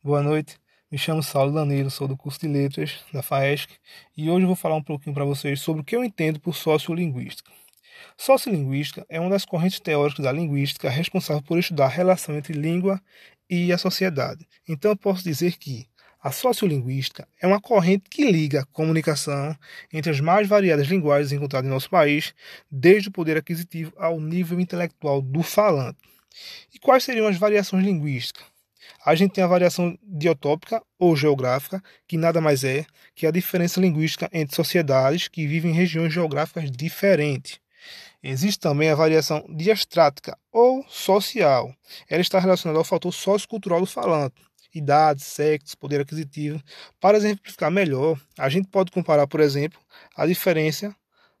Boa noite, me chamo Saulo Danilo, sou do curso de Letras da FAESC e hoje vou falar um pouquinho para vocês sobre o que eu entendo por sociolinguística. Sociolinguística é uma das correntes teóricas da linguística responsável por estudar a relação entre língua e a sociedade. Então eu posso dizer que a sociolinguística é uma corrente que liga a comunicação entre as mais variadas linguagens encontradas em nosso país, desde o poder aquisitivo ao nível intelectual do falante. E quais seriam as variações linguísticas? A gente tem a variação diotópica ou geográfica, que nada mais é que a diferença linguística entre sociedades que vivem em regiões geográficas diferentes. Existe também a variação diastrática ou social. Ela está relacionada ao fator sociocultural do falante, idade, sexo, poder aquisitivo. Para exemplificar melhor, a gente pode comparar, por exemplo, a diferença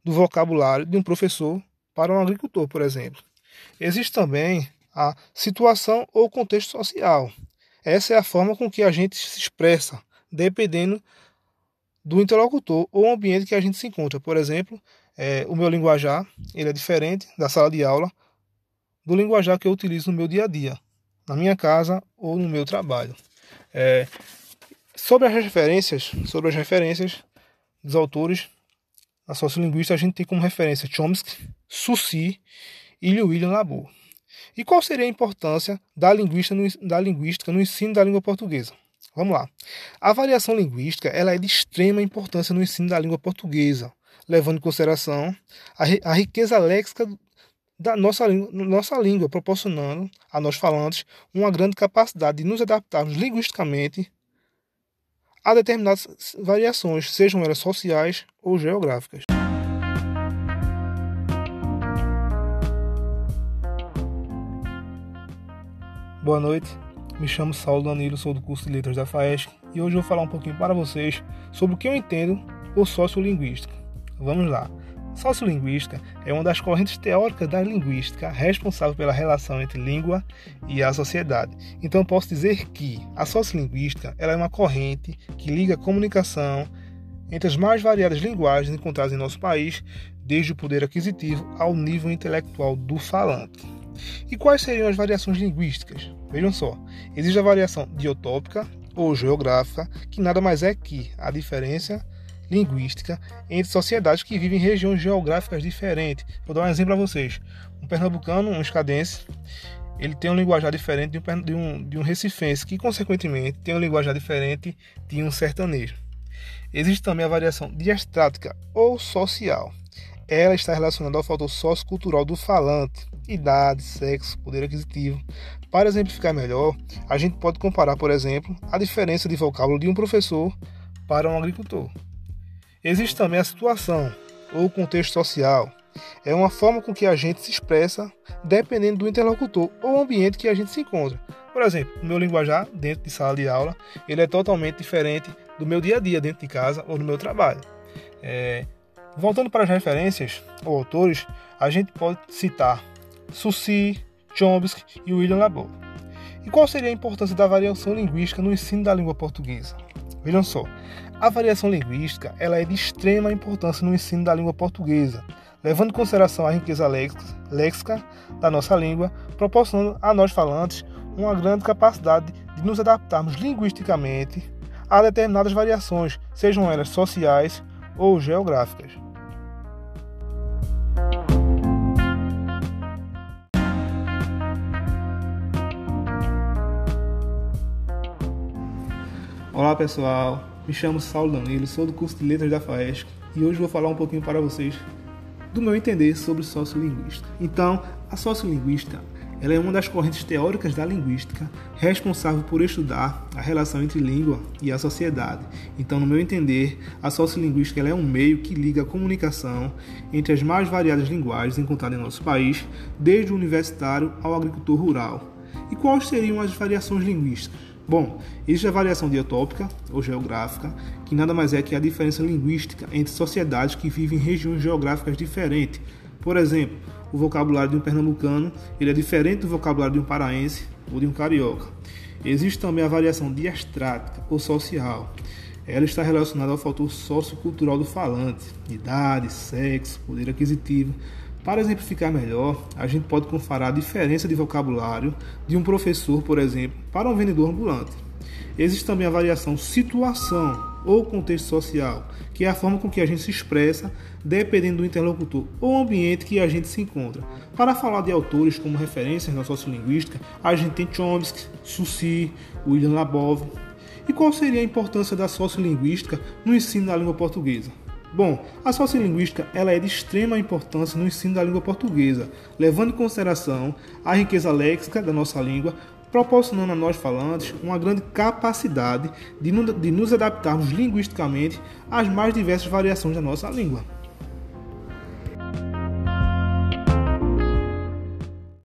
do vocabulário de um professor para um agricultor, por exemplo. Existe também a situação ou contexto social. Essa é a forma com que a gente se expressa, dependendo do interlocutor ou ambiente que a gente se encontra. Por exemplo, é, o meu linguajar ele é diferente da sala de aula do linguajar que eu utilizo no meu dia a dia, na minha casa ou no meu trabalho. É, sobre as referências, sobre as referências dos autores, a sociolinguística a gente tem como referência Chomsky, Susi e William Labor. E qual seria a importância da no, da linguística no ensino da língua portuguesa? Vamos lá. A variação linguística ela é de extrema importância no ensino da língua portuguesa, levando em consideração a, a riqueza léxica da nossa nossa língua, proporcionando a nós falantes uma grande capacidade de nos adaptarmos linguisticamente a determinadas variações, sejam elas sociais ou geográficas. Boa noite, me chamo Saulo Danilo, sou do curso de Letras da FAESC e hoje vou falar um pouquinho para vocês sobre o que eu entendo por sociolinguística. Vamos lá. Sociolinguística é uma das correntes teóricas da linguística responsável pela relação entre língua e a sociedade. Então posso dizer que a sociolinguística ela é uma corrente que liga a comunicação entre as mais variadas linguagens encontradas em nosso país, desde o poder aquisitivo ao nível intelectual do falante. E quais seriam as variações linguísticas? Vejam só, existe a variação diotópica ou geográfica, que nada mais é que a diferença linguística entre sociedades que vivem em regiões geográficas diferentes. Vou dar um exemplo para vocês. Um pernambucano, um escadense, ele tem um linguajar diferente de um, de um, de um recifense, que consequentemente tem um linguajar diferente de um sertanejo. Existe também a variação diastrática ou social. Ela está relacionada ao fator sociocultural do falante, idade, sexo, poder aquisitivo. Para exemplificar melhor, a gente pode comparar, por exemplo, a diferença de vocábulo de um professor para um agricultor. Existe também a situação ou contexto social. É uma forma com que a gente se expressa dependendo do interlocutor ou ambiente que a gente se encontra. Por exemplo, o meu linguajar dentro de sala de aula ele é totalmente diferente do meu dia a dia dentro de casa ou no meu trabalho. É, Voltando para as referências ou autores, a gente pode citar Susi, Chomsky e William Labor. E qual seria a importância da variação linguística no ensino da língua portuguesa? Vejam só, a variação linguística ela é de extrema importância no ensino da língua portuguesa, levando em consideração a riqueza léxica da nossa língua, proporcionando a nós falantes uma grande capacidade de nos adaptarmos linguisticamente a determinadas variações, sejam elas sociais ou geográficas. Olá pessoal, me chamo Saulo Danilo, sou do curso de Letras da FAESC e hoje vou falar um pouquinho para vocês do meu entender sobre sociolinguística. Então, a sociolinguística ela é uma das correntes teóricas da linguística responsável por estudar a relação entre língua e a sociedade. Então, no meu entender, a sociolinguística é um meio que liga a comunicação entre as mais variadas linguagens encontradas em nosso país, desde o universitário ao agricultor rural. E quais seriam as variações linguísticas? Bom, existe a variação diotópica ou geográfica, que nada mais é que a diferença linguística entre sociedades que vivem em regiões geográficas diferentes. Por exemplo, o vocabulário de um pernambucano ele é diferente do vocabulário de um paraense ou de um carioca. Existe também a variação diastrática ou social. Ela está relacionada ao fator sociocultural do falante, idade, sexo, poder aquisitivo, para exemplificar melhor, a gente pode comparar a diferença de vocabulário de um professor, por exemplo, para um vendedor ambulante. Existe também a variação situação ou contexto social, que é a forma com que a gente se expressa dependendo do interlocutor ou ambiente que a gente se encontra. Para falar de autores como referências na sociolinguística, a gente tem Chomsky, Susi, William Labov. E qual seria a importância da sociolinguística no ensino da língua portuguesa? Bom, a sociolinguística ela é de extrema importância no ensino da língua portuguesa, levando em consideração a riqueza léxica da nossa língua, proporcionando a nós falantes uma grande capacidade de, de nos adaptarmos linguisticamente às mais diversas variações da nossa língua.